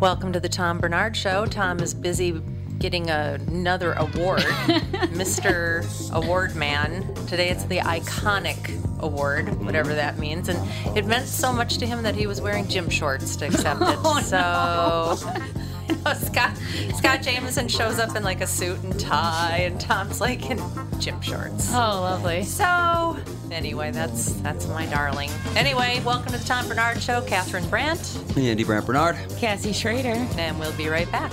Welcome to the Tom Barnard Show. Tom is busy getting another award, Mr. Award Man. Today it's the Iconic Award, whatever that means. And it meant so much to him that he was wearing gym shorts to accept it. Oh, so. know, Scott Scott Jameson shows up in like a suit and tie, and Tom's like in gym shorts. Oh, lovely. So anyway, that's that's my darling. Anyway, welcome to the Tom Barnard Show. Catherine Brandt, Andy Brandt Bernard. Cassie Schrader. and we'll be right back.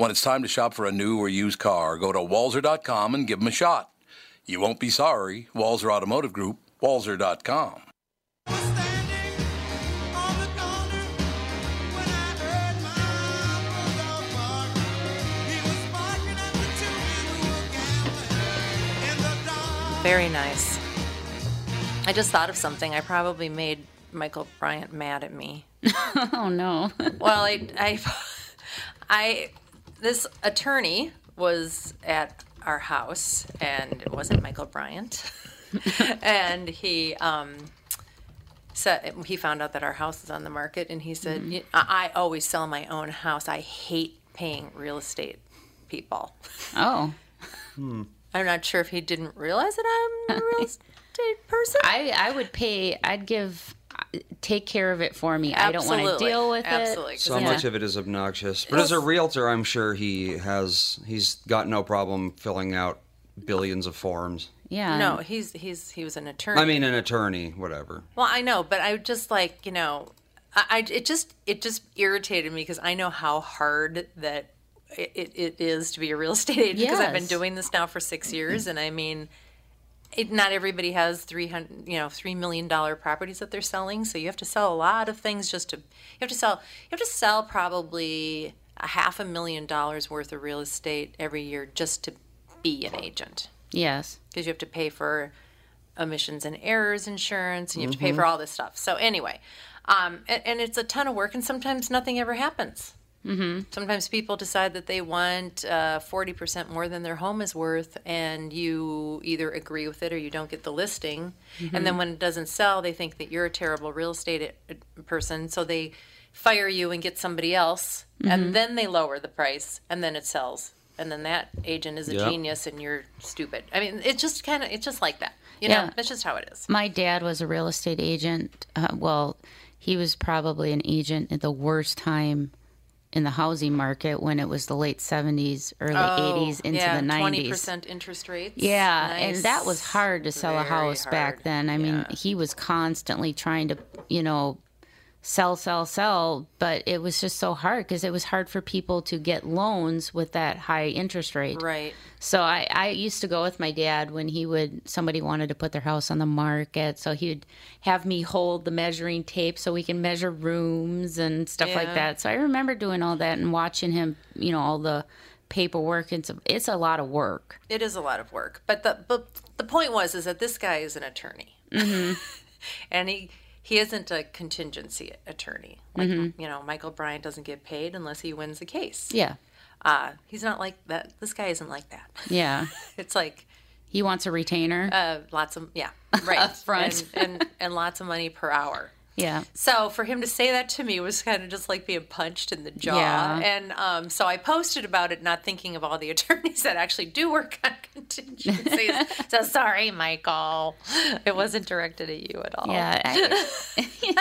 When it's time to shop for a new or used car, go to walser.com and give them a shot. You won't be sorry. Walser Automotive Group, walser.com. Very nice. I just thought of something. I probably made Michael Bryant mad at me. Oh no. Well, I, I, I, this attorney was at our house, and it wasn't Michael Bryant, and he, um, said he found out that our house is on the market, and he said, "Y- I, I always sell my own house. I hate paying real estate people." Oh. I'm not sure if he didn't realize that I'm a real estate person. I I would pay. I'd give. Take care of it for me. I don't want to deal with Absolutely. it. So Yeah. much of it is obnoxious. But as a realtor, I'm sure he has he's got no problem filling out billions of forms. Yeah. No, he's he's he was an attorney. I mean, an attorney, whatever. Well, I know, but I just like you know, I, I it just it just irritated me because I know how hard that it, it, it is to be a real estate agent because I've been doing this now for six years, and I mean, it, not everybody has three hundred you know three million dollar properties that they're selling, so you have to sell a lot of things just to you have to sell you have to sell probably a half a million dollars worth of real estate every year just to be an agent Yes. because you have to pay for omissions and errors insurance and you have to pay for all this stuff. So anyway, um, and, and it's a ton of work, and sometimes nothing ever happens. Mm-hmm. Sometimes people decide that they want uh, forty percent more than their home is worth, and you either agree with it or you don't get the listing. And then when it doesn't sell, they think that you're a terrible real estate uh, person, so they fire you and get somebody else, and then they lower the price, and then it sells. And then that agent is a Yep. genius, and you're stupid. I mean, it's just kind of it's just like that. You Yeah. know, it's just how it is. My dad was a real estate agent. Uh, well, he was probably an agent at the worst time in the housing market when it was the late 70s, early 80s into Oh, yeah, the 90s. Twenty percent interest rates. Yeah, Nice. and that was hard to sell a Very house back then. I mean, he was constantly trying to, you know, sell, sell, sell, but it was just so hard because it was hard for people to get loans with that high interest rate. right. So I, I used to go with my dad when he would somebody wanted to put their house on the market. So he'd have me hold the measuring tape so we can measure rooms and stuff like that. So I remember doing all that and watching him, you know, all the paperwork. It's a, it's a lot of work. It is a lot of work, but the but the point was is that this guy is an attorney, Mm-hmm. and he he isn't a contingency attorney. Like Mm-hmm. you know, Michael Bryant doesn't get paid unless he wins the case. Yeah. Uh, he's not like that. This guy isn't like that. Yeah. It's like He wants a retainer. uh, lots of yeah, right, Upfront. and, and and lots of money per hour. Yeah. So for him to say that to me was kind of just like being punched in the jaw. Yeah. And um, so I posted about it, not thinking of all the attorneys that actually do work on contingencies. so sorry, Michael. It wasn't directed at you at all. Yeah. I-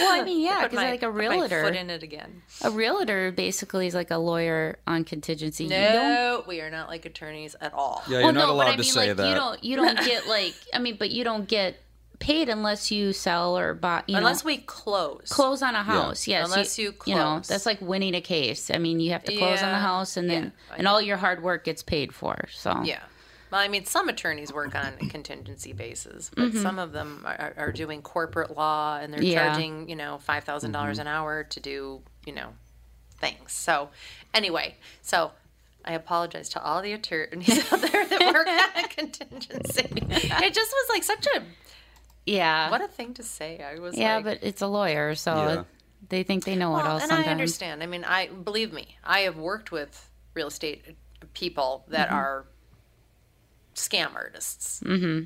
well, I mean, yeah, Put because like a put my realtor, foot in it again. a realtor basically is like a lawyer on contingency. You don't No, we are not like attorneys at all. Yeah, you're well, not no, allowed but I mean, say like that. you don't you don't get like I mean, but you don't get paid unless you sell or buy. You Unless know, we close. close on a house. Yes, Unless you you know that's like winning a case. I mean, you have to close on the house, and then yeah, and all your hard work gets paid for. So Yeah. Well, I mean, some attorneys work on a contingency basis, but some of them are, are doing corporate law and they're Mm-hmm. Yeah. charging, you know, five dollars an hour to do, you know, things. So, anyway, so I apologize to all the attorneys out there that work on a contingency. It just was like such a yeah, what a thing to say. I was yeah, like, but it's a lawyer, so Yeah. they think they know it Well, all. and sometimes I understand. I mean, I believe me, I have worked with real estate people that Mm-hmm. are scam artists. Mm-hmm.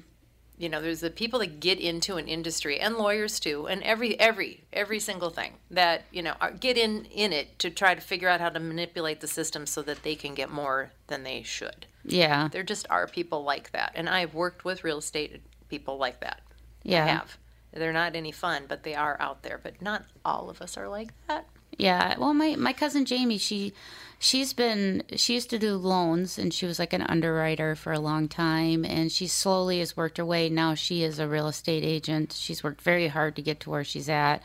You know, there's the people that get into an industry, and lawyers too, and every every every single thing that you know are, get in in it to try to figure out how to manipulate the system so that they can get more than they should. Yeah, There just are people like that, and I've worked with real estate people like that. Yeah, have. They're not any fun, but they are out there. But not all of us are like that. Yeah, well, my my cousin Jamie, she she's been she used to do loans and she was like an underwriter for a long time and she slowly has worked her way. Now she is a real estate agent. She's worked very hard to get to where she's at,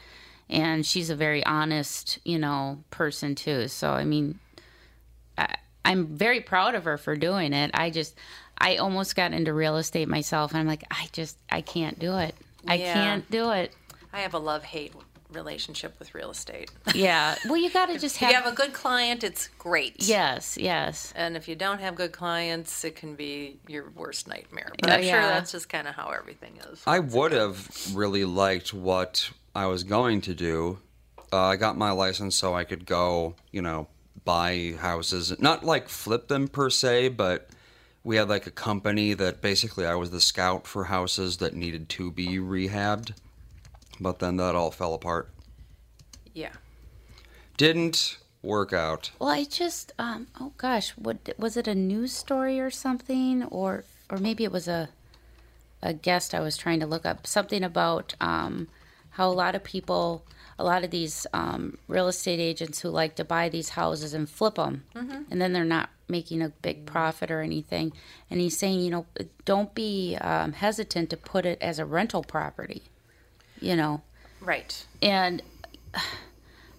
and she's a very honest, you know, person too. So I mean, I, I'm very proud of her for doing it. I just I almost got into real estate myself, and I'm like, I just I can't do it. I Yeah. can't do it. I have a love hate relationship with real estate. Yeah. Well, you got to just if have. you have a good client, it's great. yes. Yes. And if you don't have good clients, it can be your worst nightmare. But Oh, I'm sure that's just kind of how everything is. I would have really liked what I was going to do. Uh, I got my license so I could go, you know, buy houses. Not like flip them per se, but we had like a company that basically I was the scout for houses that needed to be rehabbed. But then that all fell apart. Yeah. Didn't work out. Well, I just um oh gosh, what was it a news story or something or or maybe it was a a guest I was trying to look up something about um how a lot of people a lot of these um, real estate agents who like to buy these houses and flip them and then they're not making a big profit or anything and he's saying you know don't be um, hesitant to put it as a rental property you know Right. and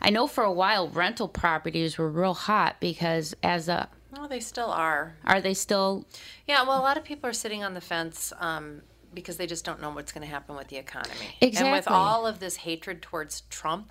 I know for a while rental properties were real hot because as a Well, they still are. are they still Yeah, well, a lot of people are sitting on the fence um, because they just don't know what's going to happen with the economy. Exactly. And with all of this hatred towards Trump,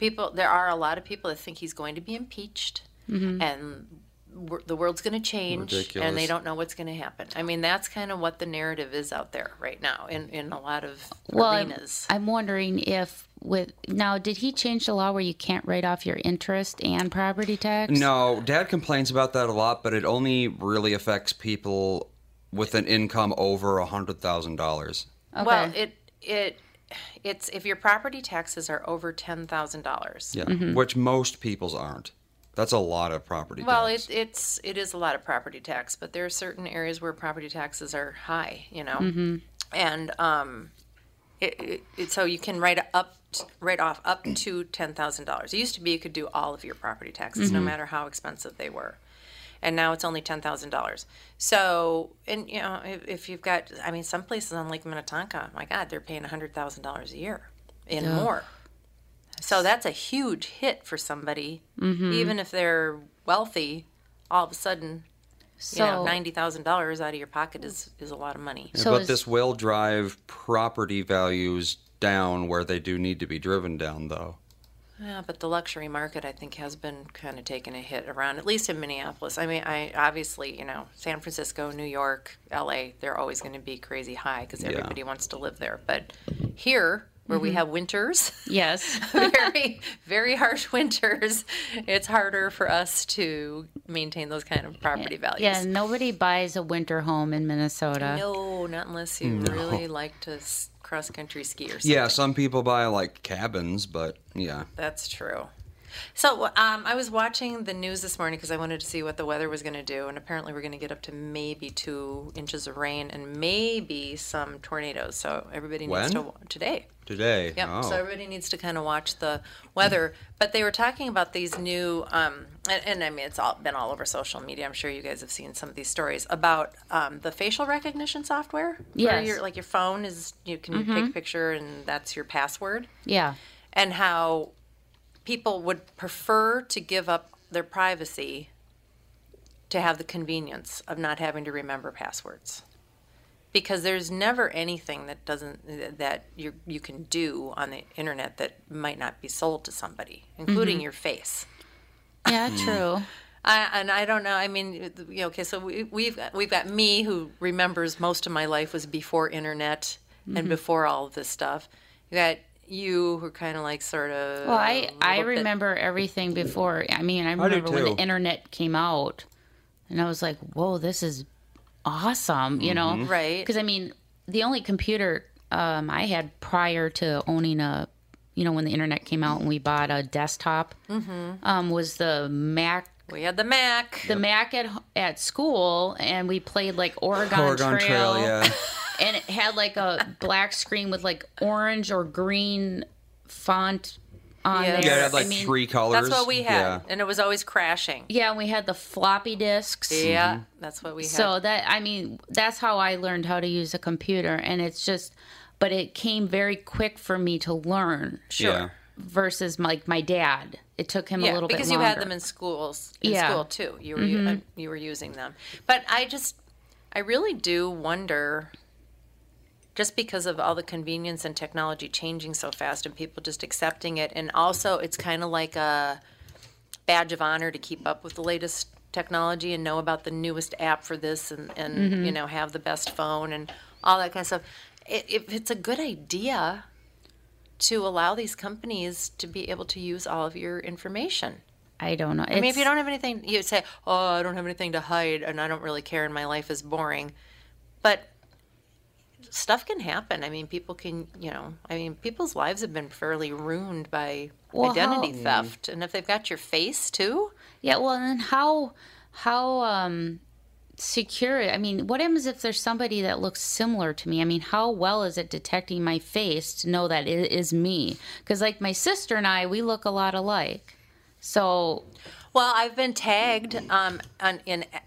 people, there are a lot of people that think he's going to be impeached and wor- the world's going to change and they don't know what's going to happen. I mean, that's kind of what the narrative is out there right now in, in a lot of well I'm, arenas. I'm wondering if with now did he change the law where you can't write off your interest and property tax No, Dad complains about that a lot, but it only really affects people with an income over a hundred thousand dollars. okay. Well, it it it's if your property taxes are over ten thousand dollars. Yeah, Mm-hmm. which most people's aren't. That's a lot of property. Well, tax. it, it's it is a lot of property tax, but there are certain areas where property taxes are high, you know, Mm-hmm. and um, it, it, it so you can write up t- write off up to ten thousand dollars. It used to be you could do all of your property taxes, no matter how expensive they were, and now it's only ten thousand dollars. So, and you know, if, if you've got, I mean, some places on Lake Minnetonka, my God, they're paying hundred thousand dollars a year and more. So that's a huge hit for somebody, mm-hmm. even if they're wealthy. All of a sudden, So you know, ninety thousand dollars out of your pocket is is a lot of money. So but is- this will drive property values down where they do need to be driven down, though. Yeah, but the luxury market, I think, has been kind of taking a hit around, at least in Minneapolis. I mean, I obviously, you know, San Francisco, New York, L.A., they're always going to be crazy high because everybody wants to live there. But here, where we mm-hmm. have winters, yes, very, very harsh winters, it's harder for us to maintain those kind of property values. yeah. Nobody buys a winter home in Minnesota. No, not unless you really like to cross country ski or something. Yeah, some people buy like cabins, but yeah. That's true. So um, I was watching the news this morning because I wanted to see what the weather was going to do, and apparently we're going to get up to maybe two inches of rain and maybe some tornadoes. So everybody needs to today. Today. Yep. Oh. So everybody needs to kind of watch the weather. But they were talking about these new, um, and, and I mean, it's all been all over social media. I'm sure you guys have seen some of these stories about um, the facial recognition software. where Yes. your, like your phone is, you can take a picture and that's your password Yeah, and how people would prefer to give up their privacy to have the convenience of not having to remember passwords because there's never anything that doesn't that you you can do on the internet that might not be sold to somebody including mm-hmm. your face yeah, mm. true. I, and I don't know. I mean, you know, okay, so we, we've got, we've got me who remembers most of my life was before internet and mm-hmm. before all of this stuff. You got you were kind of like sort of. Well, I I little bit- remember everything before. I mean, I remember when the internet came out, and I was like, "Whoa, this is awesome!" You know, Right. Because I mean, the only computer um, I had prior to owning a, you know, when the internet came out and we bought a desktop, Mm-hmm. um, was the Mac. We had the Mac. The Mac at at school, and we played like Oregon, Oregon Trail, yeah. and it had like a black screen with like orange or green font on Yeah. there. Yeah, it had like I mean, three colors. That's what we had, Yeah. and it was always crashing. Yeah, and we had the floppy disks. Yeah, that's what we had. So that I mean, that's how I learned how to use a computer, and it's just, but it came very quick for me to learn. Yeah. Versus like my dad, it took him a yeah, little bit because you had them in schools, in Yeah. school too. You were u- uh, you were using them, but I just, I really do wonder. Just because of all the convenience and technology changing so fast, and people just accepting it, and also it's kind of like a badge of honor to keep up with the latest technology and know about the newest app for this, and and mm-hmm. you know have the best phone and all that kind of stuff. It, if it's a good idea to allow these companies to be able to use all of your information. I don't know. I mean, if you don't have anything, you say, "Oh, I don't have anything to hide, and I don't really care, and my life is boring." But stuff can happen. I mean, people can, you know, I mean, people's lives have been fairly ruined by Well, identity how- theft, and if they've got your face too, Yeah, well, and how how um secure? I mean, what happens if there's somebody that looks similar to me? I mean, how well is it detecting my face to know that it is me? Because like my sister and I, we look a lot alike. So well, I've been tagged um, on, in uh,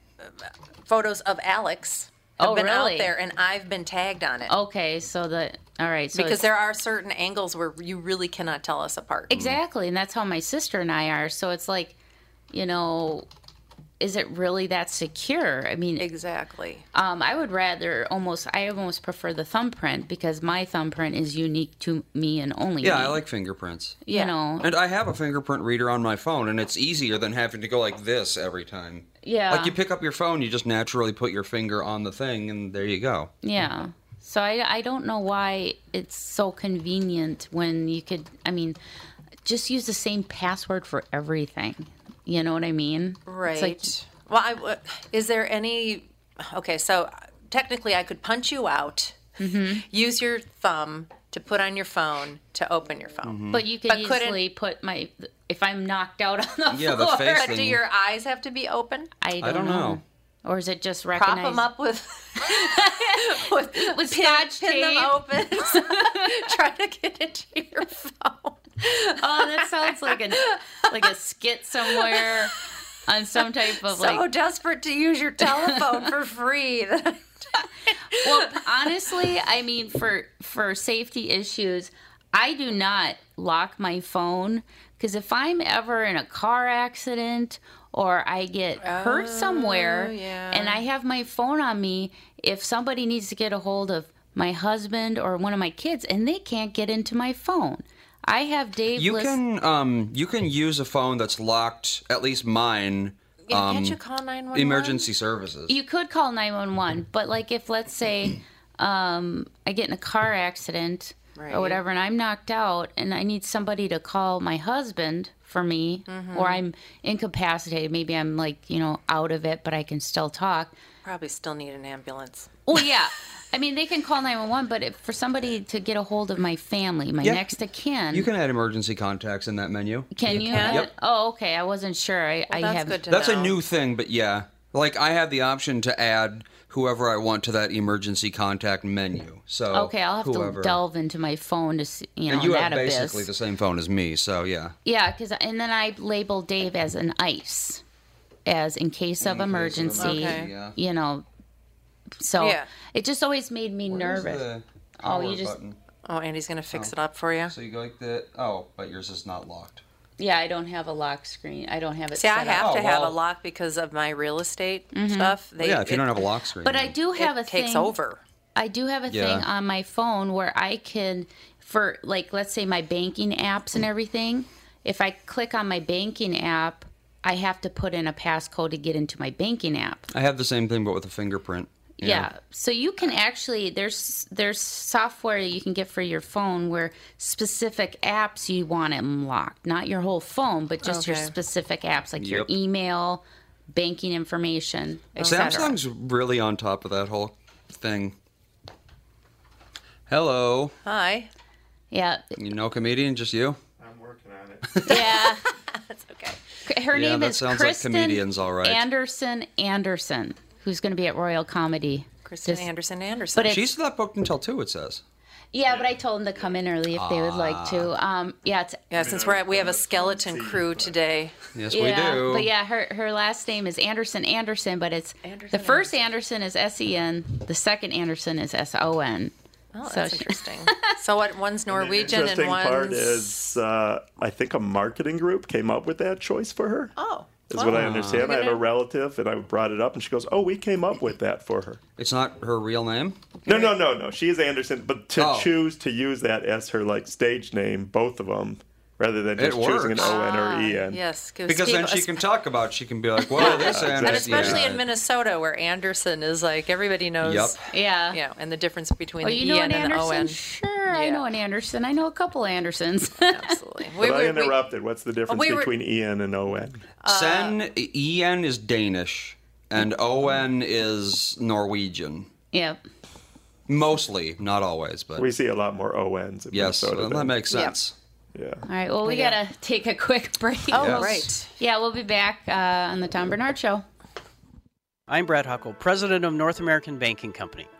photos of Alex. Have Oh, been really? out there, and I've been tagged on it okay, so the all right, so because there are certain angles where you really cannot tell us apart. exactly, and that's how my sister and I are. So it's like, you know. Is it really that secure? I mean, Exactly. Um, I would rather almost. I almost prefer the thumbprint because my thumbprint is unique to me and only Yeah, me. I like fingerprints. You Yeah. know, And I have a fingerprint reader on my phone, and it's easier than having to go like this every time. yeah, Like you pick up your phone, you just naturally put your finger on the thing, and there you go. yeah. So I, I don't know why it's so convenient when you could. I mean, just use the same password for everything. You know what I mean? Right. It's like, well, I w is there any? Okay, so technically, I could punch you out. Mm-hmm. Use your thumb to put on your phone to open your phone. but you could But couldn't- easily put my. If I'm knocked out on the Yeah, the floor, face But do thing. your eyes have to be open? I don't, I don't know. Or is it just recognize? Prop recognize? them up with with, With pin, scotch pin them open. Try to get into your phone. Oh, that sounds like a like a skit somewhere on some type of so like. desperate to use your telephone for free. Well, honestly, I mean, for for safety issues, I do not lock my phone because if I'm ever in a car accident or I get hurt oh, somewhere Oh, yeah. and I have my phone on me, if somebody needs to get a hold of my husband or one of my kids and they can't get into my phone, I have Dave. You list- can um you can use a phone that's locked. At least mine. Yeah, um, can't you call nine one one? emergency services. You could call 911, but like if let's say um, I get in a car accident Right. or whatever and I'm knocked out and I need somebody to call my husband for me Mm-hmm. or I'm incapacitated, maybe I'm like, you know, out of it but I can still talk. Probably still need an ambulance. Oh yeah. I mean, they can call 911, but if, for somebody to get a hold of my family, my Yeah. next of kin, you can add emergency contacts in that menu. can you? can? Yep. Oh, okay. I wasn't sure. I, I That's have good to That's know. a new thing, but yeah, like I have the option to add whoever I want to that emergency contact menu. So Okay, I'll have whoever. to delve into my phone to see, you know, And you that have abyss. basically the same phone as me, so yeah. Yeah, because and then I labeled Dave as an ice, as in case of emergency. Okay. You know, so Yeah. it just always made me Where's nervous. the Oh, you just- button? Oh, Andy's gonna fix oh. it up for you. So you go like that. Oh, but yours is not locked. Yeah, I don't have a lock screen. I don't have it See, I have up. to Oh, have a lock because of my real estate mm-hmm. stuff. They, yeah, if you it- don't have a lock screen. But I do have it a takes thing. over. I do have a Yeah. thing on my phone where I can, for like, let's say my banking apps and everything. If I click on my banking app, I have to put in a passcode to get into my banking app. I have the same thing, but with a fingerprint. Yeah. So you can actually there's there's software that you can get for your phone where specific apps you want them locked, not your whole phone, but just your specific apps like your email, banking information, etc. Samsung's really on top of that whole thing. Hello, Hi. Yeah. you know comedian, just you? I'm working on it. Yeah. That's okay. Her Yeah, name that is sounds like Kristen comedians, all right. Anderson Anderson, who's going to be at Royal Comedy. Kristen This- Anderson Anderson. But She's not booked until two. It says. Yeah, but I told them to come in early if they would like to. Um, yeah, it's yeah, since we're at, we have a skeleton crew today. Yes, yeah, we do. But yeah, her her last name is Anderson Anderson, but it's Anderson the first Anderson is S E N, the second Anderson is S O N. Oh, So that's she- interesting. so what? One's Norwegian and interesting one's part is, uh, I think a marketing group came up with that choice for her. oh, Is what I understand. I have a relative, and I brought it up, and she goes, "Oh, we came up with that for her." It's not her real name. No, no, no, no. She is Anderson, but to Oh. choose to use that as her like stage name, both of them, rather than just choosing an works. O N or Ah, E N. Yes, Because then she can talk about. She can be like, "Well, this and especially yeah. in Minnesota where Anderson is like everybody knows. Yep. Yeah. Yeah, and the difference between Oh, the you know EN an and the Anderson? ON. Sure, I know an Anderson. I know a couple Andersons. Absolutely. We, But I we- we- interrupted. What's the difference we were- between E N and O N? Sen En is Danish, and On is Norwegian. yep. Mostly, not always, but We see a lot more O Ns in yes, Minnesota. well, that makes Yeah. sense. Yeah. All right. Well, we Yeah. gotta take a quick break. oh, Yes. right. Yeah, we'll be back uh, on the Tom Barnard Show. I'm Brad Huckle, president of North American Banking Company.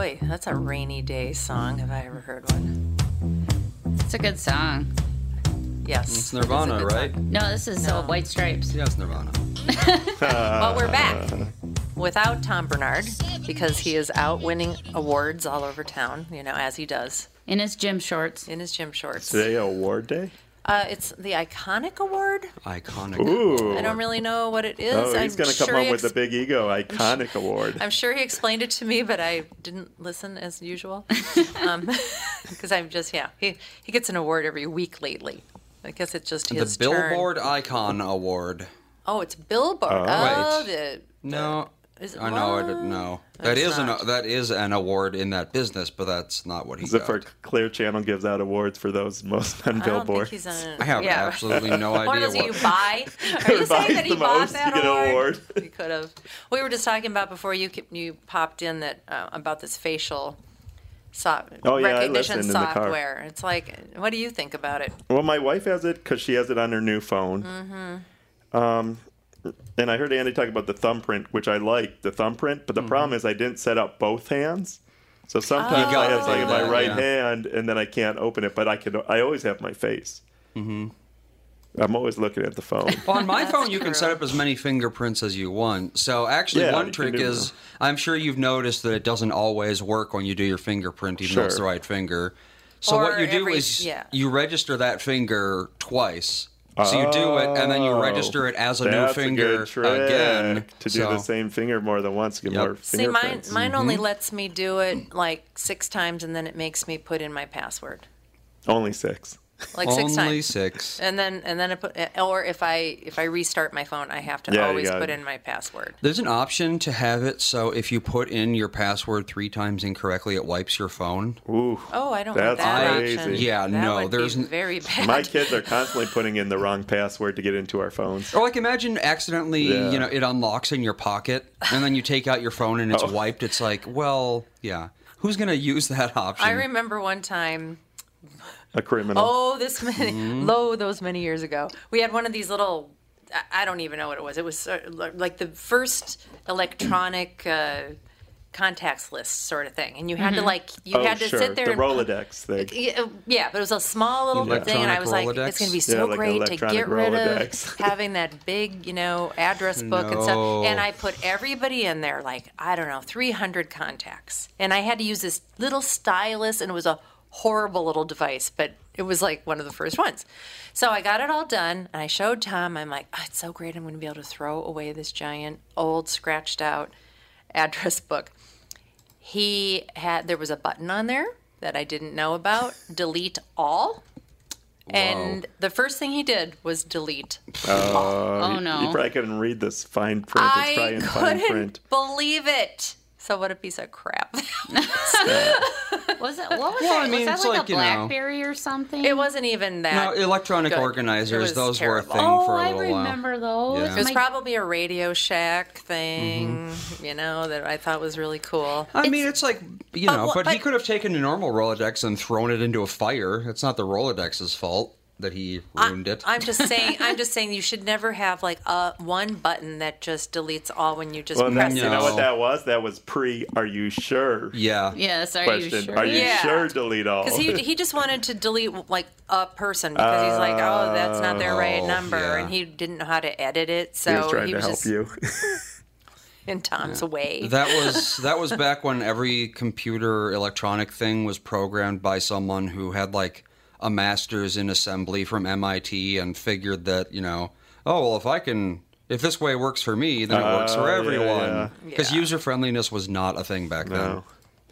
Boy, that's a rainy day song if I ever heard one. It's a good song. Yes. It's it is a Nirvana, good right? song. No, this is uh, White Stripes. Yeah, it's Nirvana. Well, we're back without Tom Barnard because he is out winning awards all over town, you know, as he does In his gym shorts. in his gym shorts. Today award day. Uh, it's the Iconic Award. Iconic. Ooh. I don't really know what it is. Oh, he's going to come sure home he with the Big Ego Iconic Award. I'm sure he explained it to me, but I didn't listen as usual. Because I'm just, yeah, he, he gets an award every week lately. I guess it's just The his turn. Billboard Icon Award. Oh, it's Billboard. Oh, Right. the, No, is it I know. I what? didn't know. That It's is an not. that is an award in that business, but that's not what he Is it got. for Clear Channel gives out awards for those most on I don't Billboard? think he's on. I have yeah. absolutely no One of idea those that what. you buy. Are you saying that he bought that you get an award? award. He could have. We were just talking about before you ca- you popped in that uh, about this facial so- Oh, yeah, I recognition listened in the car. software. It's like, what do you think about it? Well, my wife has it because she has it on her new phone. Mm-hmm. Um, and I heard Andy talk about the thumbprint, which I like the thumbprint, but the problem is I didn't set up both hands. So sometimes You I have like do my right yeah. hand, and then I can't open it. But I can. I always have my face. Mm-hmm. I'm always looking at the phone. Well, on my phone, you can set up as many fingerprints as you want. So, actually, Yeah, one trick do is I'm sure you've noticed that it doesn't always work when you do your fingerprint, even though it's the right finger. So, Or what you do every- is yeah. you register that finger twice. So, you do it, and then you Oh, register it as a new finger a good trick again. to do so, the same finger more than once. Get Yep. more See, mine mine only Mm-hmm. lets me do it like six times, and then it makes me put in my password, Only six. Like six times. Only times. six. And then and then I put, or if I if I restart my phone, I have to Yeah, you always gotta- put in my password. There's an option to have it so if you put in your password three times incorrectly, it wipes your phone. Ooh. Oh, I don't want That's that crazy. option. Yeah, that no, would there's be n- very bad. My kids are constantly putting in the wrong password to get into our phones. Or like imagine accidentally, Yeah. you know, it unlocks in your pocket, and then you take out your phone and it's Oh. wiped. It's like, well, yeah, who's gonna use that option? I remember one time A criminal. Oh, this many, Mm-hmm. low those many years ago. We had one of these little. I- I don't even know what it was. It was like- like the first electronic uh, contacts list sort of thing, and you had to like you Oh, had to sure. sit there the and Rolodex thing. Yeah, yeah, but it was a small little thing, and I Electronic was like, it's going to be Yeah, so like great to electronic get rid Rolodex. of having that big, you know, address book and stuff. And I put everybody in there, like, I don't know, 300 contacts. And I had to use this little stylus, and it was a horrible little device, but it was like one of the first ones. So I got it all done, and I showed Tom. I'm like, oh, it's so great. I'm going to be able to throw away this giant, old, scratched out address book he had there was a button on there that I didn't know about. delete all. And the first thing he did was delete. Uh, oh, You no. probably couldn't read this fine print. It's probably I in fine couldn't print. believe it. So what a piece of crap. Was it? What was Well, that? I mean, was that it's like, like, a you know- BlackBerry or something? it wasn't even that. no, electronic good. Organizers; was those were a terrible. thing Oh, for a I little while. remember those. Yeah. It was My- probably a Radio Shack thing, Mm-hmm. you know, that I thought was really cool. I mean, it's like you But know, what- but, he could have taken a normal Rolodex and thrown it into a fire. It's not the Rolodex's fault that he ruined it. I'm just saying. I'm just saying you should never have like a one button that just deletes all when you just Well, press then, it. you know what that was? That was pre. Are you sure? yeah, Yes, are Question. you sure? Are you Yeah. sure? Delete all. Because he, he just wanted to delete like a person because he's like, oh, that's not their right Oh, number, yeah. and he didn't know how to edit it, so he was trying to help just you. in Tom's way. That was that was back when every computer electronic thing was programmed by someone who had like a master's in assembly from MIT and figured that you know, oh well, if I can, if this way works for me, then it works Oh, for uh, yeah, everyone. yeah. Because Yeah. user friendliness was not a thing back then.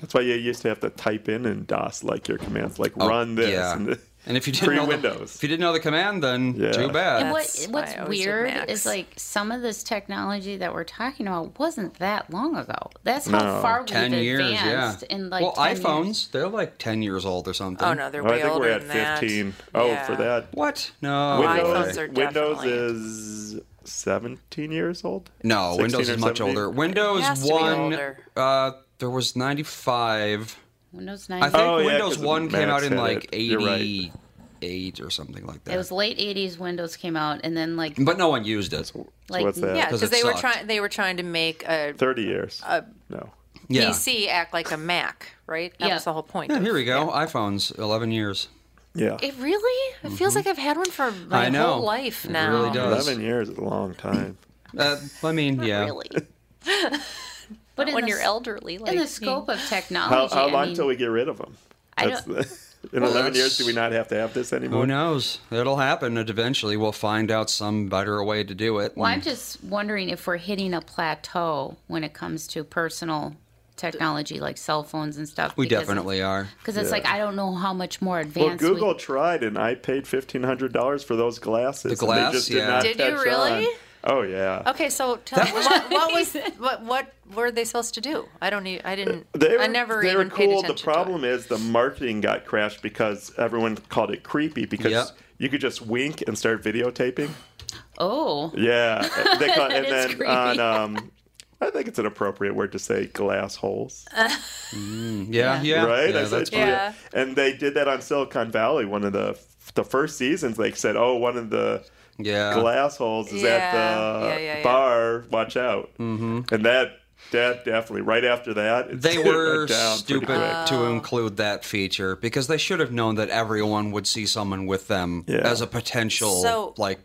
That's why you used to have to type in in DOS like your commands, like Oh, run this. yeah. And if you didn't know Windows. The, if you didn't know the command, then yeah. too bad. And what, what's weird is like some of this technology that we're talking about wasn't that long ago. That's no. how far we've advanced years, yeah. in like well, iPhones years. they're like ten years old or something. Oh no, they're well, I think older we're at than fifteen. That. Oh, yeah. for that. What? No, Windows, Windows is. 17 years old? No, Windows is much 17? older. Windows 1, uh, there was 95. Windows 9. I think oh, Windows yeah, 1 came out in like 88 right. or something like that. It was late 80s Windows came out and then like But no one used it. Like what's that? Yeah, cuz they sucked. were trying they were trying to make a 30 years. A no. Yeah. PC act like a Mac, right? That yeah. was the whole point. Yeah, of, here we go. Yeah. iPhones 11 years. Yeah. It really? It mm-hmm. feels like I've had one for my whole life now. It really does. 11 years is a long time. uh, I mean, yeah. Really. but when the, you're elderly, like in the hmm. scope of technology how I long mean, till we get rid of them? I don't- the, in Well, 11 years, do we not have to have this anymore? Who knows? It'll happen. And eventually, we'll find out some better way to do it. Well, I'm just wondering if we're hitting a plateau when it comes to personal technology like cell phones and stuff. we definitely are. Because it's Yeah. like I don't know how much more advanced. Well. Google we, tried, and I paid $1,500 for those glasses. The and glass? they just did Yeah. not Did you really? on. Oh, yeah. Okay, so tell me what, what was what what were they supposed to do? I don't. need I didn't. They were, I never they even were paid cool. attention. The problem is the marketing got crashed because everyone called it creepy because Yep. you could just wink and start videotaping. oh, Yeah, they call, and then creepy. on um, I think it's an appropriate word to say glass holes, Yeah, yeah. right? Yeah, I said, that's fine. Yeah. And they did that on Silicon Valley. One of the the first seasons, they said, "Oh, one of the Yeah. glass holes is at the Yeah, yeah, yeah, yeah. bar. Watch out!" Mm-hmm. And that that definitely right after that, it They were down stupid quick. to include that feature because they should have known that everyone would see someone with them Yeah. as a potential So- like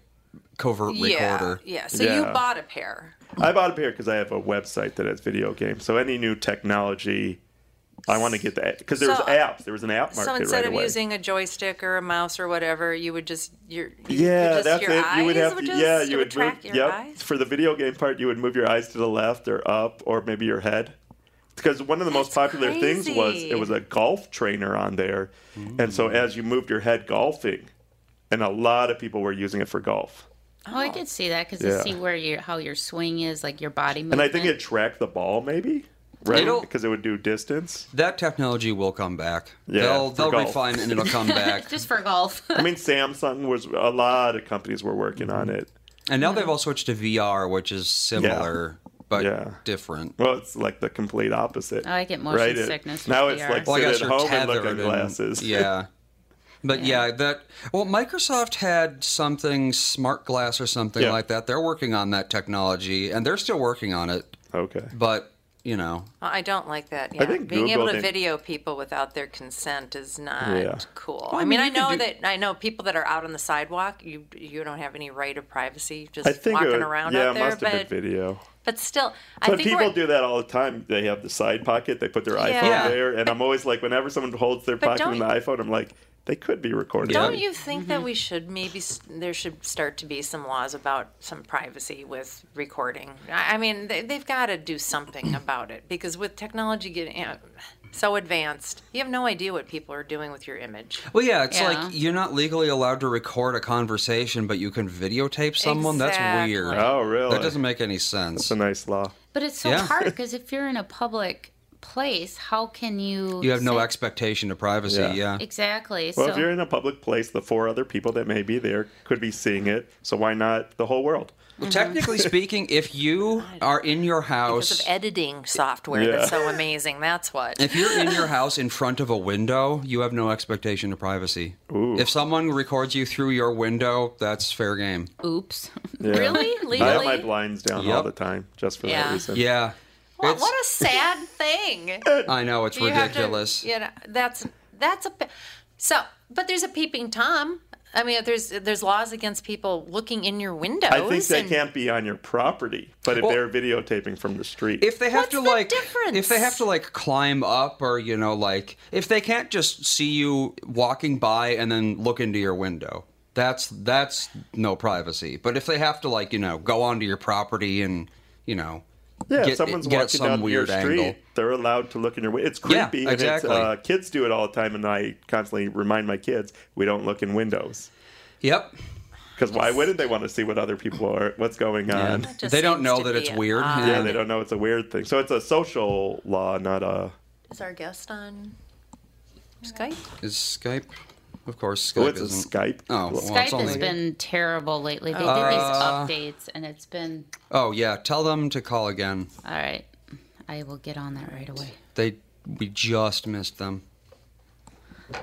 covert Yeah, recorder. yeah. So you bought a pair. I bought a pair because I have a website that has video games. So any new technology, I want to get that because there was apps. There was an app market So instead right of away. using a joystick or a mouse or whatever, you would just your yeah, just that's your it. Eyes you would have would just, yeah, it you would would track move. your yep. eyes. For the video game part, you would move your eyes to the left or up or maybe your head. Because one of the most That's popular things was it was a golf trainer on there, and so Mm. as you moved your head golfing, and a lot of people were using it for golf. oh, I did see that because Yeah. to see where your how your swing is, like your body movement. And I think it tracked the ball maybe, right? It'll- Because it would do distance. That technology will come back. Yeah, they'll for they'll golf. refine and it'll come back. just for golf. I mean, Samsung was a lot of companies were working on Mm-hmm. it. and now they've all switched to VR, which is similar but Yeah. different. Well, it's like the complete opposite. Oh, I get motion right? It- sickness now with it's like Well, sit at home and look tethered at and- glasses. yeah. But yeah. that well, Microsoft had something smart glass or something Yeah. like that. They're working on that technology, and they're still working on it. okay. But you know, I don't like that. Yeah. think Being Google able to didn't- video people without their consent is not Yeah. cool. Well, I I mean, mean, I know do- that I know people that are out on the sidewalk. You you don't have any right of privacy just I think walking would, around yeah, out it there. must have But been video. but still, I But think people we're- do that all the time. They have the side pocket. They put their iPhone Yeah. there, and I'm always like, whenever someone holds their But pocket don't in the iPhone, I'm like, they could be recording. Don't you think that mm-hmm. we should maybe there should start to be some laws about some privacy with recording? I I mean, they, they've got to do something about it because with technology getting so advanced, you have no idea what people are doing with your image. well, yeah, it's Yeah. like you're not legally allowed to record a conversation, but you can videotape someone. That's weird. Oh, really? That doesn't make any sense. It's a nice law. But it's so Yeah. hard because if you're in a public place, how can you? You have no say- expectation of privacy. Yeah. Yeah. Exactly. Well, so if you're in a public place, the four other people that may be there could be seeing it. So why not the whole world? Well, technically mm-hmm. speaking, if you are in your Because house, of editing software Yeah. that's so amazing. That's what. if you're in your house in front of a window, you have no expectation of privacy. Ooh. If someone records you through your window, that's fair game. oops. Yeah. Really? I have my blinds down Yep. all the time just for that reason. Yeah. What, what a sad thing. I know it's You have to- ridiculous. you know, that's that's a pe- so. But there's a peeping tom. I mean, there's there's laws against people looking in your windows. I think they and- can't be on your property, but if Well- they're videotaping from the street, if they have What's to the like difference? if they have to like climb up or you know like if they can't just see you walking by and then look into your window that's that's no privacy but if they have to like you know go onto your property and you know Yeah, if get- someone's get walking some down weird your street, angle. they're allowed to look in your window. It's Yeah, creepy. exactly. And it's, uh, kids do it all the time, and I constantly remind my kids we don't look in windows Yep. because why wouldn't they want to see what other people are, what's going on? Yeah. They don't know that it's weird. odd. Yeah, they don't know it's a weird thing. So it's a social law, not a. Is our guest on Skype? Is Skype? Of course, Oh, Skype it's isn't. Skype. Oh, well, Skype it's only- has been terrible lately. They Uh, did these updates, and it's been Oh yeah, tell them to call again. all right. I will get on that right away. They we just missed them.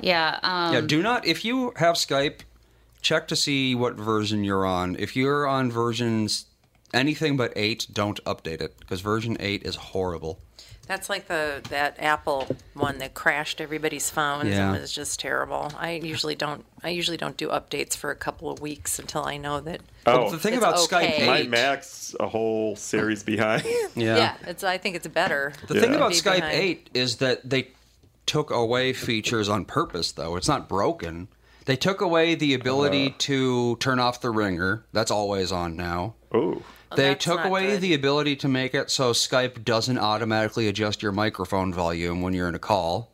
Yeah. Um, Yeah, do not if you have Skype, check to see what version you're on. If you're on versions anything but 8, don't update it because version 8 is horrible. That's like the that Apple one that crashed everybody's phones Yeah. and was just terrible. I usually don't I usually don't do updates for a couple of weeks until I know that Oh, But the thing It's about okay. Skype my Mac's a whole series behind. yeah. yeah, it's I think it's better. The Yeah. thing about Skype behind. 8 is that they took away features on purpose, though. It's not broken. They took away the ability Uh-huh. to turn off the ringer. That's always on now. oh, they took away good. the ability to make it so Skype doesn't automatically adjust your microphone volume when you're in a call.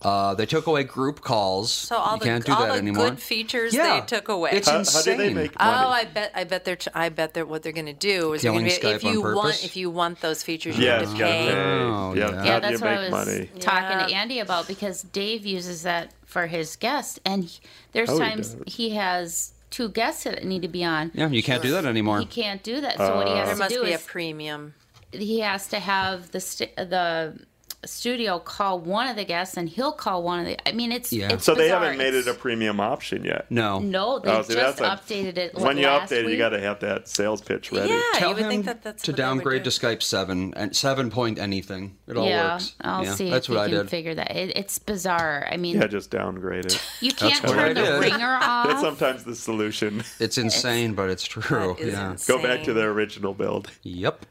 Uh, they took away group calls. So all you the can't do all that the anymore. good features Yeah, they took away. It's how, how insane. do they make Oh. I bet I bet they're ch- I bet they're what they're going to do is they're going to be if Skype on you want if you want those features you yeah, have to pay. pay. Oh, yeah, yeah. yeah, that's what I was money? talking to Andy about because Dave uses that for his guests, and he, there's Oh, times does. he has two guests that need to be on. Yeah, you can't do that anymore. He can't do that. So what he has There to must do be a is premium. he has to have the st- the studio call one of the guests, and he'll call one of the. I mean, it's Yeah. it's So they bizarre. haven't made it a premium option yet. No. No, they Oh, see, just that's a- updated it. When you last update it, you got to have that sales pitch ready. Yeah, Tell you would him think that that's to what they would downgrade do. to Skype 7 and 7 point anything. It all yeah, works. I'll yeah, see That's if we what I can did. figure that. It, it's bizarre. I mean, Yeah, just downgrade it. you can't what I turn the did. ringer That's off. sometimes the solution. It's insane, but it's true. Yeah. insane. Go back to the original build. Yep.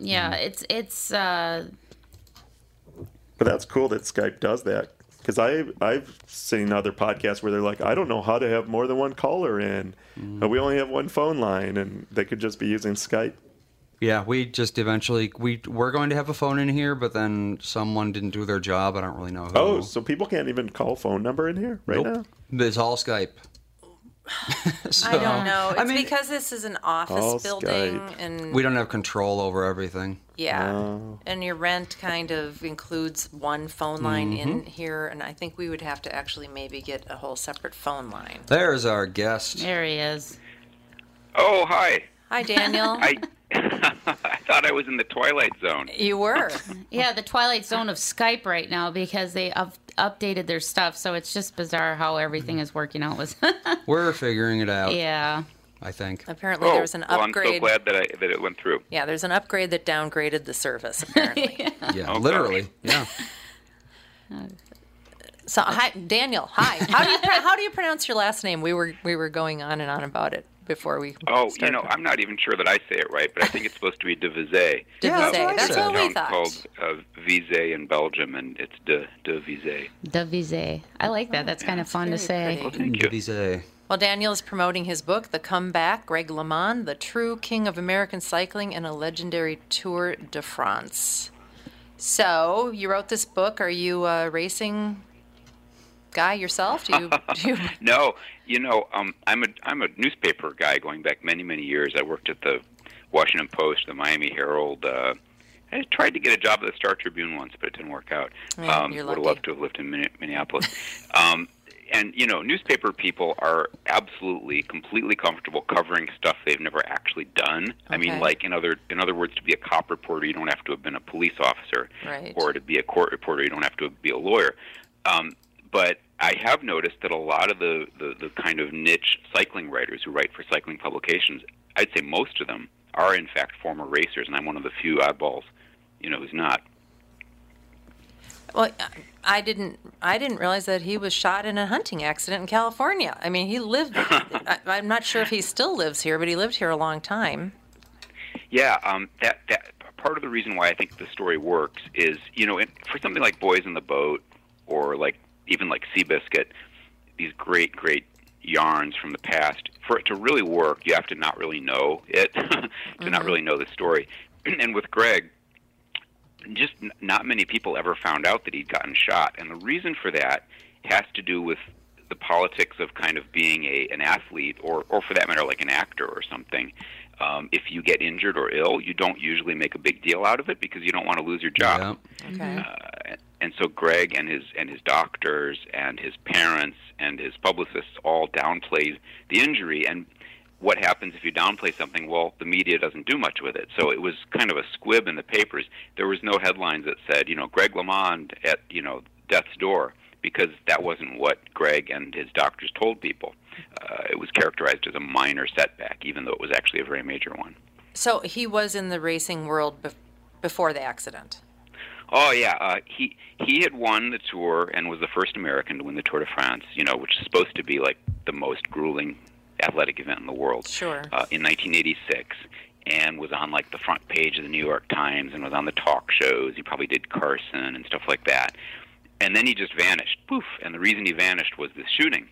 Yeah, it's it's uh But that's cool that Skype does that. Because I I've seen other podcasts where they're like, I don't know how to have more than one caller in. Uh, we only have one phone line, and they could just be using Skype. Yeah, we just eventually we we're going to have a phone in here, but then someone didn't do their job. I don't really know who. Oh, so people can't even call phone number in here right nope. now. It's all Skype. So, I don't know. It's I mean, because this is an office building, Skype. and we don't have control over everything. yeah, Oh. and your rent kind of includes one phone line in Mm-hmm. here, and I think we would have to actually maybe get a whole separate phone line. There's our guest. there he is. Oh, hi. Hi, Daniel. I I thought I was in the twilight zone. you were. Yeah, the twilight zone of Skype right now because they up, updated their stuff, so it's just bizarre how everything mm-hmm. is working out. With We're figuring it out. yeah, I think. Apparently, Oh, there was an well, I'm so upgrade. glad that I that it went through. yeah, there's an upgrade that downgraded the service. Apparently. Yeah, Okay. literally. Yeah. so, hi, Daniel. Hi. How do you pro- how do you pronounce your last name? We were we were going on and on about it before we. Oh, you know, I'm not even sure that I say it right, but I think it's supposed to be de Vise. De Yeah, Vise. that's what I That's said. what we town thought. called uh, Vise in Belgium, and it's de de Vise. Davise. I like that. That's kind of fun to say. pretty. Thank you. Divise. Well, Daniel is promoting his book, The Comeback, Greg LeMond, the true king of American cycling and a legendary Tour de France. So, you wrote this book. Are you a racing guy yourself? Do you, do you No, you know, um, I'm a I'm a newspaper guy going back many many years. I worked at the Washington Post, the Miami Herald. Uh, I tried to get a job at the Star Tribune once, but it didn't work out. Yeah, um, would have loved to have lived in Minneapolis. um, and you know, newspaper people are absolutely completely comfortable covering stuff they've never actually done. I mean, like in other in other words, to be a cop reporter, you don't have to have been a police officer, Right. or to be a court reporter, you don't have to be a lawyer. Um, but I have noticed that a lot of the, the, the kind of niche cycling writers who write for cycling publications, I'd say most of them are in fact former racers, and I'm one of the few oddballs, you know, who's not. Well, I didn't. I didn't realize that he was shot in a hunting accident in California. I mean, he lived. I, I'm not sure if he still lives here, but he lived here a long time. Yeah, um, that that part of the reason why I think the story works is, you know, in, for something like Boys in the Boat or like even like Seabiscuit, these great great yarns from the past. For it to really work, you have to not really know it, to not really know the story. and with Greg, just n- not many people ever found out that he'd gotten shot, and the reason for that has to do with the politics of kind of being a an athlete, or or for that matter, like an actor or something. Um, if you get injured or ill, you don't usually make a big deal out of it because you don't want to lose your job. Yeah. Okay. Uh, and so Greg and his and his doctors and his parents and his publicists all downplayed the injury. And what happens if you downplay something? Well, the media doesn't do much with it. So it was kind of a squib in the papers. There was no headlines that said, you know, Greg LeMond at you know death's door because that wasn't what Greg and his doctors told people. Uh, it was characterized as a minor setback, even though it was actually a very major one. So he was in the racing world bef- before the accident. Oh yeah, uh, he he had won the tour and was the first American to win the Tour de France. You know, which is supposed to be like the most grueling athletic event in the world. Sure. Uh, in 1986, and was on like the front page of the New York Times and was on the talk shows. He probably did Carson and stuff like that. And then he just vanished. Poof. And the reason he vanished was this shooting.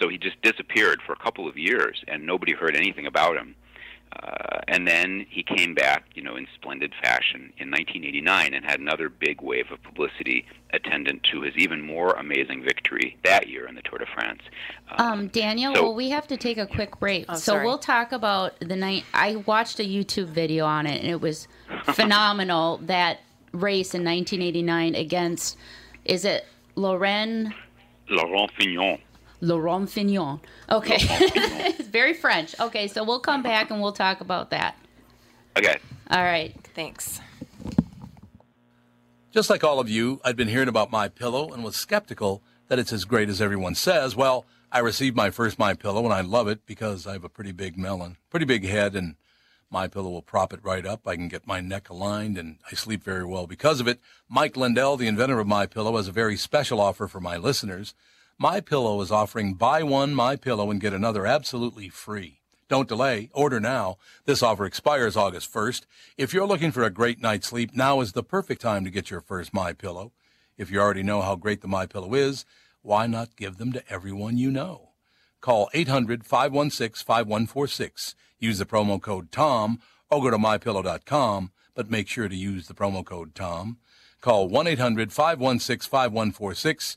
So he just disappeared for a couple of years, and nobody heard anything about him. Uh, and then he came back, you know, in splendid fashion in 1989 and had another big wave of publicity attendant to his even more amazing victory that year in the Tour de France. Um, Daniel, so- well, we have to take a quick break. Oh, so sorry. we'll talk about the night. I watched a YouTube video on it, and it was phenomenal. that race in 1989 against, is it Laurent Laurent Fignon. Laurent Fignon? Okay, it's very French. Okay, so we'll come back and we'll talk about that. Okay. All right. Thanks. Just like all of you, I'd been hearing about my pillow and was skeptical that it's as great as everyone says. Well, I received my first my pillow and I love it because I have a pretty big melon, pretty big head and my pillow will prop it right up. I can get my neck aligned and I sleep very well because of it. Mike Lindell, the inventor of my pillow, has a very special offer for my listeners. My Pillow is offering buy one My Pillow and get another absolutely free. Don't delay. Order now. This offer expires August 1st. If you're looking for a great night's sleep, now is the perfect time to get your first My Pillow. If you already know how great the My Pillow is, why not give them to everyone you know? Call 800-516-5146. Use the promo code TOM or go to mypillow.com, but make sure to use the promo code TOM. Call 1-800-516-5146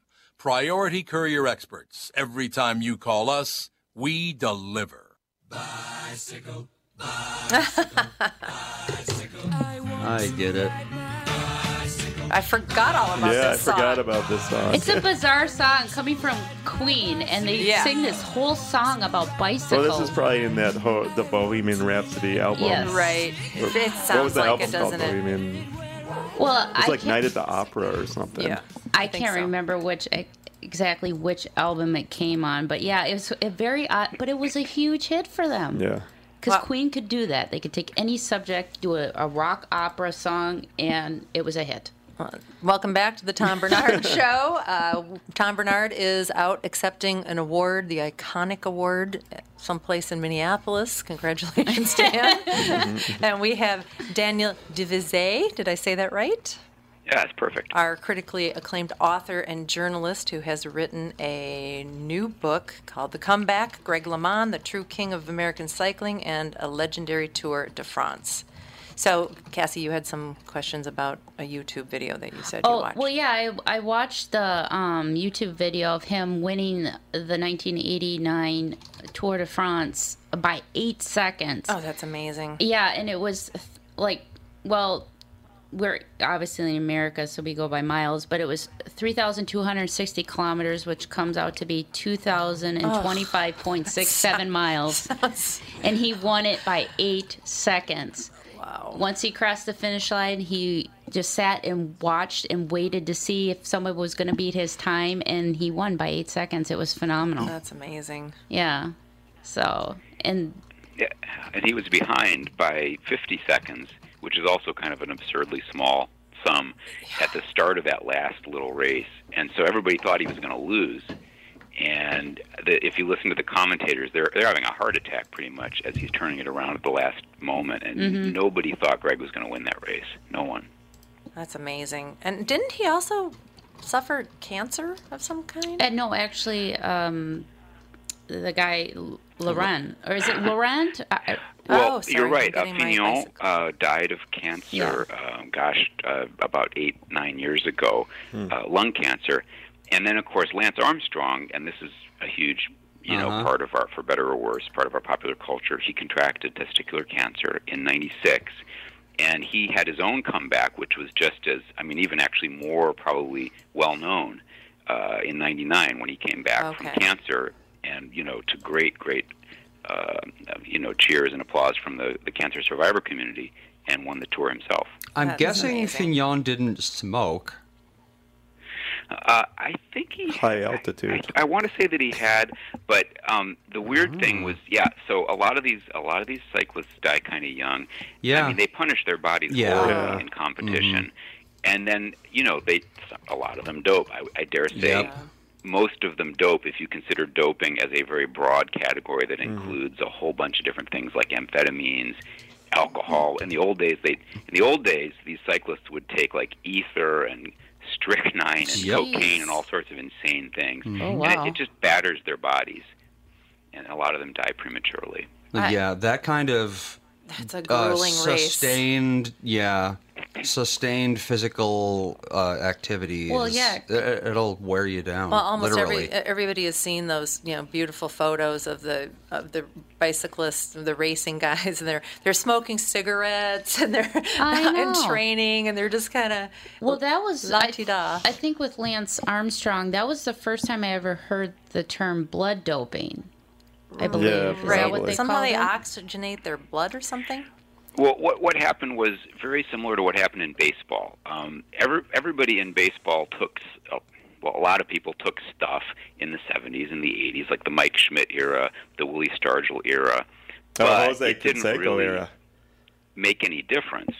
Priority Courier Experts. Every time you call us, we deliver. Bicycle. I get it. I forgot all about yeah, I this song. forgot about this song. It's a bizarre song coming from Queen, and they Yeah. sing this whole song about bicycles. well, this is probably in that ho- the Bohemian Rhapsody album. Yes. Right. It, it what was sounds the like album it, doesn't called? it? Bohemian. Well, It's I like Night at the Opera or something. Yeah. I think can't so. remember which exactly which album it came on, but yeah, it was a very odd, but it was a huge hit for them. Yeah. Because Well- Queen could do that. They could take any subject, do a, a rock opera song, and it was a hit. Welcome back to the Tom Barnard Show. Uh, Tom Barnard is out accepting an award, the iconic award, someplace in Minneapolis. Congratulations to him. and we have Daniel Divizet. Did I say that right? Yeah, it's perfect. Our critically acclaimed author and journalist who has written a new book called The Comeback Greg LeMond, the true king of American cycling, and a legendary Tour de France. So, Cassie, you had some questions about a YouTube video that you said you Oh watched. well, yeah, I, I watched the um, YouTube video of him winning the 1989 Tour de France by eight seconds. Oh, that's amazing. Yeah, and it was like, well, we're obviously in America, so we go by miles, but it was 3,260 kilometers, which comes out to be 2,025.67 miles. and he won it by eight seconds. Wow. Once he crossed the finish line, he just sat and watched and waited to see if someone was going to beat his time, and he won by eight seconds. It was phenomenal. That's amazing. Yeah. So, and Yeah, and he was behind by 50 seconds, which is also kind of an absurdly small sum at the start of that last little race. And so everybody thought he was going to lose. And the, if you listen to the commentators, they're they're having a heart attack pretty much as he's turning it around at the last moment. And nobody thought Greg was going to win that race. No one. That's amazing. And didn't he also suffer cancer of some kind? uh, no, actually, um, the guy L- Laurent, or is it Laurent? I, Well, Oh, sorry, you're right. Uh, getting Fignon uh, died of cancer, um, gosh, uh, about eight, nine years ago, uh, lung cancer. And then, of course, Lance Armstrong, and this is a huge, you know, Uh-huh. part of our, for better or worse, part of our popular culture. He contracted testicular cancer in '96, and he had his own comeback, which was just as, I mean, even actually more probably well known uh, in '99 when he came back from cancer, and you know, to great, great uh, you know, cheers and applause from the, the cancer survivor community and won the tour himself. I'm That's guessing amazing. Fignon didn't smoke. Uh, I think he High altitude. I, I want to say that he had, but um, the weird Oh. thing was, yeah. So a lot of these, a lot of these cyclists die kind of young. Yeah. I mean, they punish their bodies Yeah. horribly Yeah. in competition, and then you know they, a lot of them dope. I, I dare say. Yep. most of them dope if you consider doping as a very broad category that includes a whole bunch of different things like amphetamines alcohol in the old days they in the old days these cyclists would take like ether and strychnine and Yep. cocaine and all sorts of insane things. Oh, and it, it just batters their bodies and a lot of them die prematurely. I- yeah, that kind of That's a uh, grueling race. sustained, yeah, sustained physical uh, activity. Well, is- yeah. it, it'll wear you down. Well, almost literally. every everybody has seen those, you know, beautiful photos of the of the bicyclists, the racing guys, and they're they're smoking cigarettes and they're I in training, and they're just kind of Well, that was La I, ti da. I think with Lance Armstrong, that was the first time I ever heard the term blood doping. I believe. Yeah, Is that right. what they Somehow called they it? oxygenate their blood or something. Well, what what happened was very similar to what happened in baseball. Um, every, everybody in baseball took, uh, well, a lot of people took stuff in the '70s and the '80s, like the Mike Schmidt era, the Willie Stargell era. Oh, But Jose it didn't Canseco really era. make any difference.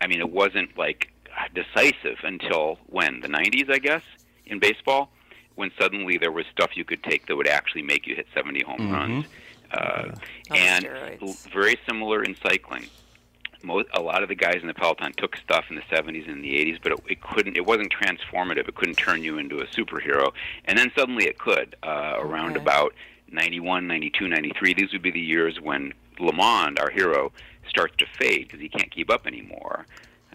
I mean, it wasn't like decisive until when the '90s, I guess, in baseball, when suddenly there was stuff you could take that would actually make you hit 70 home runs. Uh, Oh, and steroids. very similar in cycling. Mo- a lot of the guys in the peloton took stuff in the 70s and the 80s, but it, it couldn't. It wasn't transformative. It couldn't turn you into a superhero. And then suddenly it could. Uh, around Okay. about 91, 92, 93. These would be the years when LeMond, our hero, starts to fade because he can't keep up anymore.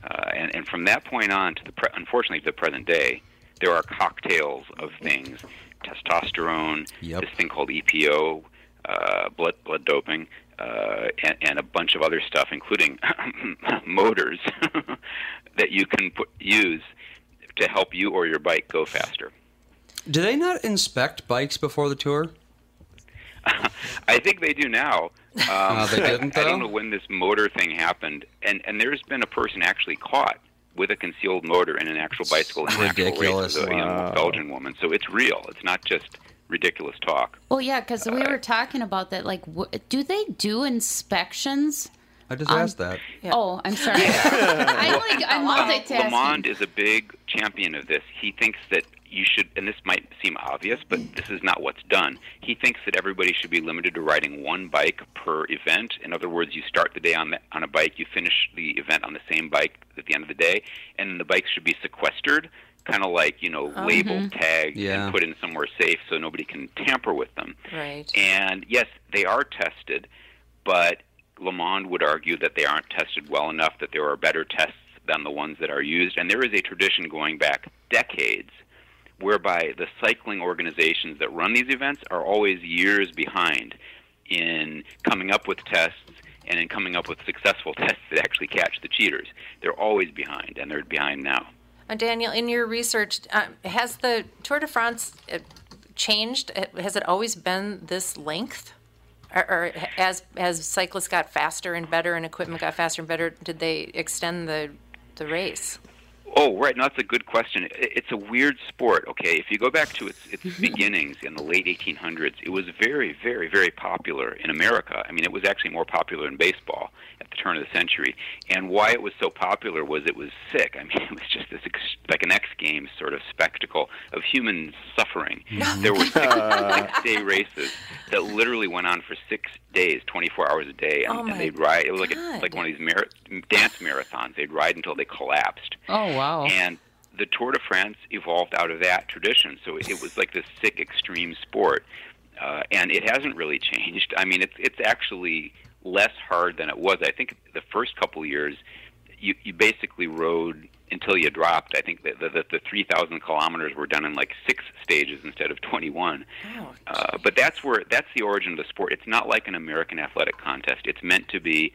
Uh, and, and from that point on to the pre- unfortunately to the present day, there are cocktails of things: testosterone, Yep. this thing called EPO, uh, blood blood doping, uh, and, and a bunch of other stuff, including motors that you can put, use to help you or your bike go faster. Do they not inspect bikes before the tour? I think they do now. Um, Oh, they didn't, I, I don't know when this motor thing happened, and and there's been a person actually caught with a concealed motor in an actual bicycle in an actual Ridiculous. race a young Wow. Belgian woman. So it's real. It's not just ridiculous talk. Well, yeah, because we were talking about that. Like, wh- do they do inspections? I just Um, asked that. Yeah. Oh, I'm sorry. I'm like I'm multitasking. LeMond is a big champion of this. He thinks that you should, and this might seem obvious, but this is not what's done. He thinks that everybody should be limited to riding one bike per event. In other words, you start the day on the, on a bike, you finish the event on the same bike at the end of the day, and the bikes should be sequestered, kind of like you know uh-huh. labeled, tagged, Yeah. and put in somewhere safe so nobody can tamper with them. Right. And yes, they are tested, but LeMond would argue that they aren't tested well enough, that there are better tests than the ones that are used. And there is a tradition going back decades whereby the cycling organizations that run these events are always years behind in coming up with tests and in coming up with successful tests that actually catch the cheaters. They're always behind, and they're behind now. Uh, Daniel, in your research, uh, has the Tour de France uh, changed? Uh, Has it always been this length? Or, or as as cyclists got faster and better and equipment got faster and better, did they extend the the race? Oh, right. No, that's a good question. It's a weird sport. Okay, if you go back to its its beginnings in the late 1800s, it was very, very, very popular in America. I mean, it was actually more popular in baseball at the turn of the century. And why it was so popular was it was sick. I mean, it was just this ex- like an X Games sort of spectacle of human suffering. There were six, six-day races that literally went on for six days, 24 hours a day, and, Oh, and they'd ride. It was like a, like one of these mar- dance marathons. They'd ride until they collapsed. Oh wow. And the Tour de France evolved out of that tradition. So it, it was like this sick, extreme sport. Uh, and it hasn't really changed. I mean, it's, it's actually less hard than it was. I think the first couple years, you, you basically rode until you dropped. I think that the, the, the 3,000 kilometers were done in like six stages instead of 21. Oh, Uh, but that's where that's the origin of the sport. It's not like an American athletic contest. It's meant to be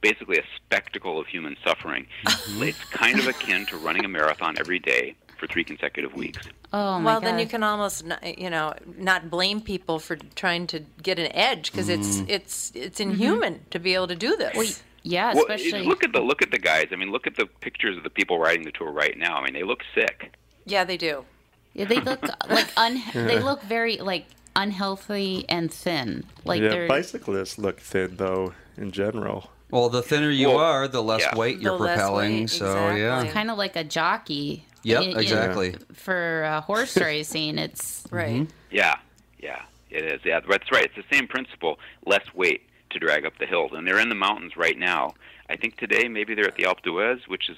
basically a spectacle of human suffering. Mm-hmm. It's kind of akin to running a marathon every day for three consecutive weeks. oh my well, god. then you can almost not, you know not blame people for trying to get an edge because mm-hmm. it's it's it's inhuman to be able to do this. yeah, Well, especially look at the look at the guys. I mean, look at the pictures of the people riding the tour right now. I mean, they look sick. yeah, they do. Yeah, they look like un. They look very like unhealthy and thin. Like yeah, bicyclists look thin though in general. Well, the thinner you Well, are, the less yeah. weight you're The propelling. weight, so yeah. exactly. kind of like a jockey. Yep, in- in- exactly. for uh, horse racing, it's Right. Yeah, yeah, it is. Yeah, that's right. It's the same principle. Less weight to drag up the hills, and they're in the mountains right now. I think today maybe they're at the Alpe d'Huez, which is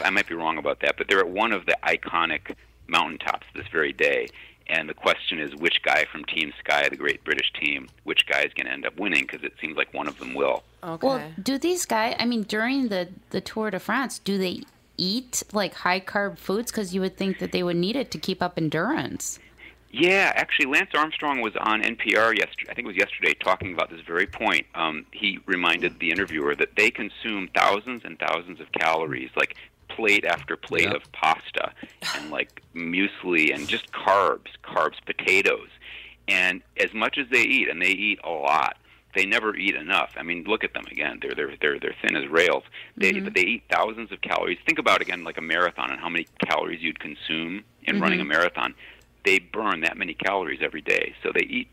I might be wrong about that, but they're at one of the iconic mountaintops this very day. And the question is, which guy from Team Sky, the great British team, which guy is going to end up winning? Because it seems like one of them will. Okay. well. Do these guys? I mean, during the the Tour de France, do they eat like high carb foods? Because you would think that they would need it to keep up endurance. Yeah, actually, Lance Armstrong was on NPR yesterday. I think it was yesterday, talking about this very point. Um, he reminded the interviewer that they consume thousands and thousands of calories, like plate after plate Yep. of pasta, and like muesli, and just carbs, carbs, potatoes, and as much as they eat, and they eat a lot. They never eat enough. I mean, look at them again. They're they're they're they're thin as rails. They mm-hmm. but they eat thousands of calories. Think about again like a marathon and how many calories you'd consume in mm-hmm. running a marathon they burn that many calories every day. So they eat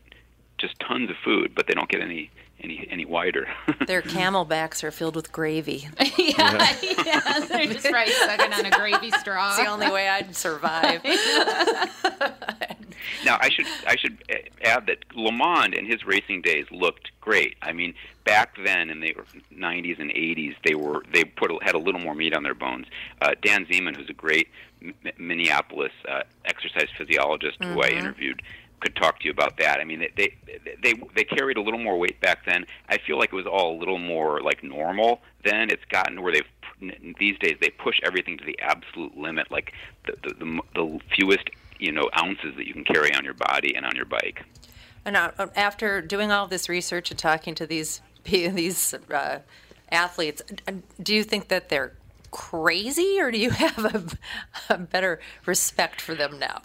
just tons of food, but they don't get any any any wider. Their camelbacks are filled with gravy. yeah, yeah, they're just right sucking on a gravy straw. It's the only way I'd survive. now I should I should add that LeMond in his racing days looked great. I mean, back then in the 90s and 80s, they were they put had a little more meat on their bones. Uh, Dan Zeman, who's a great M- Minneapolis uh, exercise physiologist who I interviewed, could talk to you about that. I mean, they, they they they carried a little more weight back then. I feel like it was all a little more like normal then. It's gotten where they've these days they push everything to the absolute limit, like the the, the, the fewest you know ounces that you can carry on your body and on your bike. And uh, after doing all this research and talking to these these uh, athletes, uh, do you think that they're crazy, or do you have a, a better respect for them now?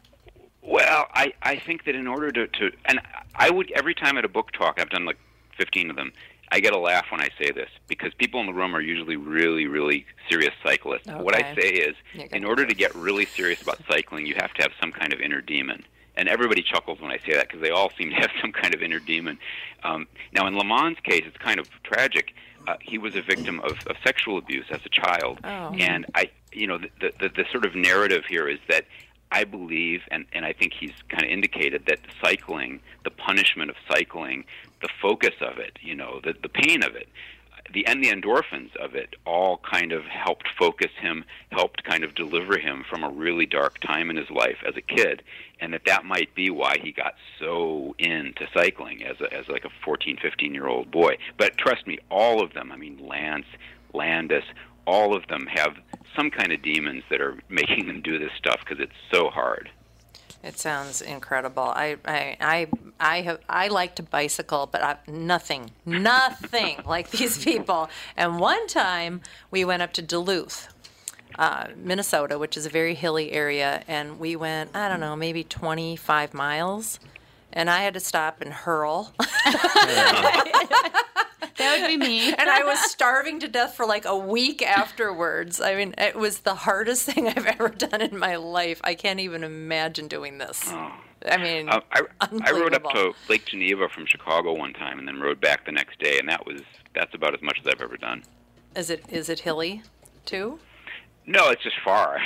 Well, I, I think that in order to, to and I would every time at a book talk, I've done like 15 of them. I get a laugh when I say this because people in the room are usually really, really serious cyclists. What I say is, in order to get really serious about cycling, you have to have some kind of inner demon. And everybody chuckles when I say that because they all seem to have some kind of inner demon. Um, now, in LeMond's case, it's kind of tragic. Uh, he was a victim of, of sexual abuse as a child, Oh. and I, you know, the, the the sort of narrative here is that I believe, and, and I think he's kind of indicated that cycling, the punishment of cycling, the focus of it, you know, the, the pain of it, the and the endorphins of it all kind of helped focus him, helped kind of deliver him from a really dark time in his life as a kid, and that that might be why he got so into cycling as a, as like a 14, 15 year old boy. But trust me, all of them, I mean Lance, Landis, all of them have some kind of demons that are making them do this stuff because it's so hard. It sounds incredible. I I I I have I like to bicycle, but I, nothing, nothing like these people. And one time we went up to Duluth, uh, Minnesota, which is a very hilly area, and we went I don't know maybe 25 miles, and I had to stop and hurl. That would be me. and I was starving to death for like a week afterwards. I mean, it was the hardest thing I've ever done in my life. I can't even imagine doing this. I mean, Uh, I, I rode up to Lake Geneva from Chicago one time, and then rode back the next day, and that was that's about as much as I've ever done. Is it is it hilly, too? No, it's just far.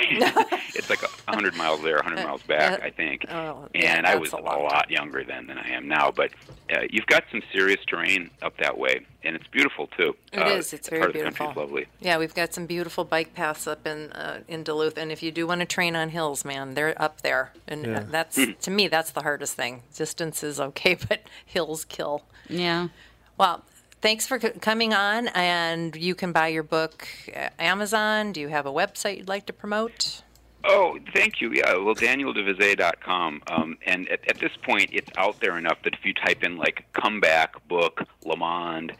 it's like a 100 miles there, a 100 miles back, I think. oh, yeah, and I was a a, lot younger then than I am now. But uh, you've got some serious terrain up that way, and it's beautiful too. It uh, is. It's very part beautiful. Of the lovely. Yeah, we've got some beautiful bike paths up in uh, in Duluth, and if you do want to train on hills, man, they're up there, and Yeah. uh, that's to me that's the hardest thing. Distance is okay, but hills kill. Yeah. Well, thanks for coming on, and you can buy your book Amazon. Do you have a website you'd like to promote? Oh, thank you. Yeah, well, DanielDeVizet.com. Um, and at, at this point, it's out there enough that if you type in like comeback book LeMond,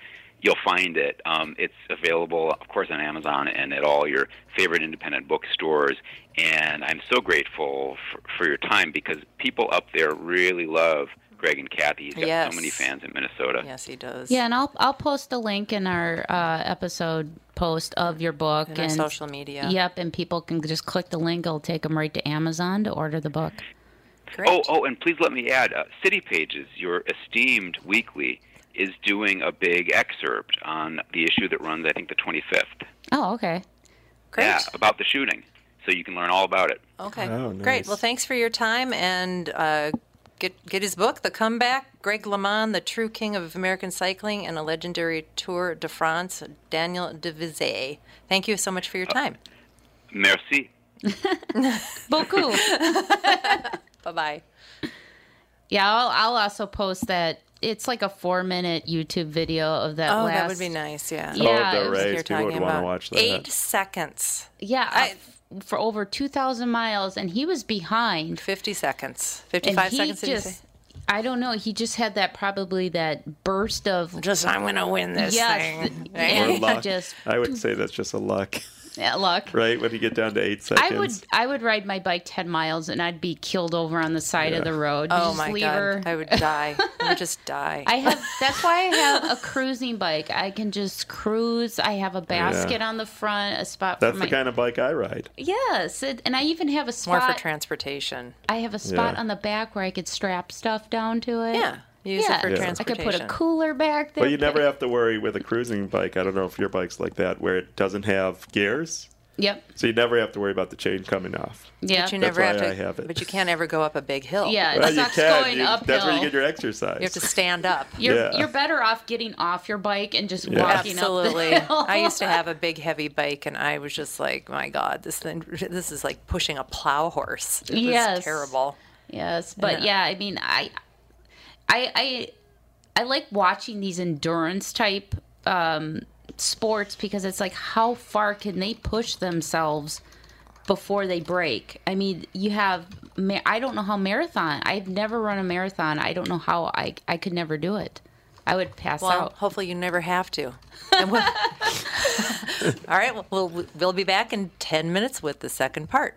you'll find it. Um, it's available, of course, on Amazon and at all your favorite independent bookstores. And I'm so grateful for, for your time because people up there really love Greg and Kathy. He's got Yes. so many fans in Minnesota. Yes, he does. Yeah, and I'll I'll post a link in our uh, episode post of your book And our social media. Yep, and people can just click the link. It'll take them right to Amazon to order the book. Great. Oh, oh, and please let me add, uh, City Pages, your esteemed weekly, is doing a big excerpt on the issue that runs, I think, the 25th. Oh, okay. Great. Yeah, about the shooting. So you can learn all about it. Okay. Oh, Great. Well, thanks for your time and uh, get get his book, The Comeback. Greg LeMond, the true king of American cycling and a legendary Tour de France. Daniel Devizet. Thank you so much for your time. Merci. Beaucoup. Bye bye. yeah, I'll, I'll also post that. It's like a four minute YouTube video of that Oh, last. that would be nice. Yeah. Yeah, oh, the race. You're People would talking want to about watch that. eight seconds, Yeah, I- uh, for over 2,000 miles, and he was behind. fifty seconds, And fifty-five he seconds. Did you just, I don't know, he just had that probably that burst of. Just I'm gonna win this Yes, thing. th- yeah. Or he luck. just- I would say that's just a luck, Yeah, luck. right? When you get down to eight seconds. I would I would ride my bike 10 miles and I'd be killed over on the side of the road. Oh Just my leave god, her. I would die. I would just die. I have that's why I have a cruising bike. I can just cruise. I have a basket on the front, a spot That's for the my kind of bike I ride. Yes, it, and I even have a More spot for transportation. I have a spot Yeah. on the back where I could strap stuff down to it. Yeah, use yeah. it for Yeah. I could put a cooler back there. But you never have to worry with a cruising bike. I don't know if your bike's like that, where it doesn't have gears. Yep. So you never have to worry about the chain coming off. Yeah. But you That's never have to. I have it. But you can't ever go up a big hill. Yeah, it Well, you sucks can. going You- uphill. that's where you get your exercise. You have to stand up. You're Yeah. you're better off getting off your bike and just Yeah. walking Absolutely. up the hill. I used to have a big, heavy bike, and I was just like, "My God, this thing, this is like pushing a plow horse." It was Yes. terrible. Yes, but yeah. I mean, I, I, I, I like watching these endurance type um, sports because it's like, how far can they push themselves before they break? I mean, you have. I don't know how marathon. I've never run a marathon. I don't know how I I could never do it. I would pass Well, out. hopefully you never have to. We'll- All right, well, we'll we'll be back in ten minutes with the second part.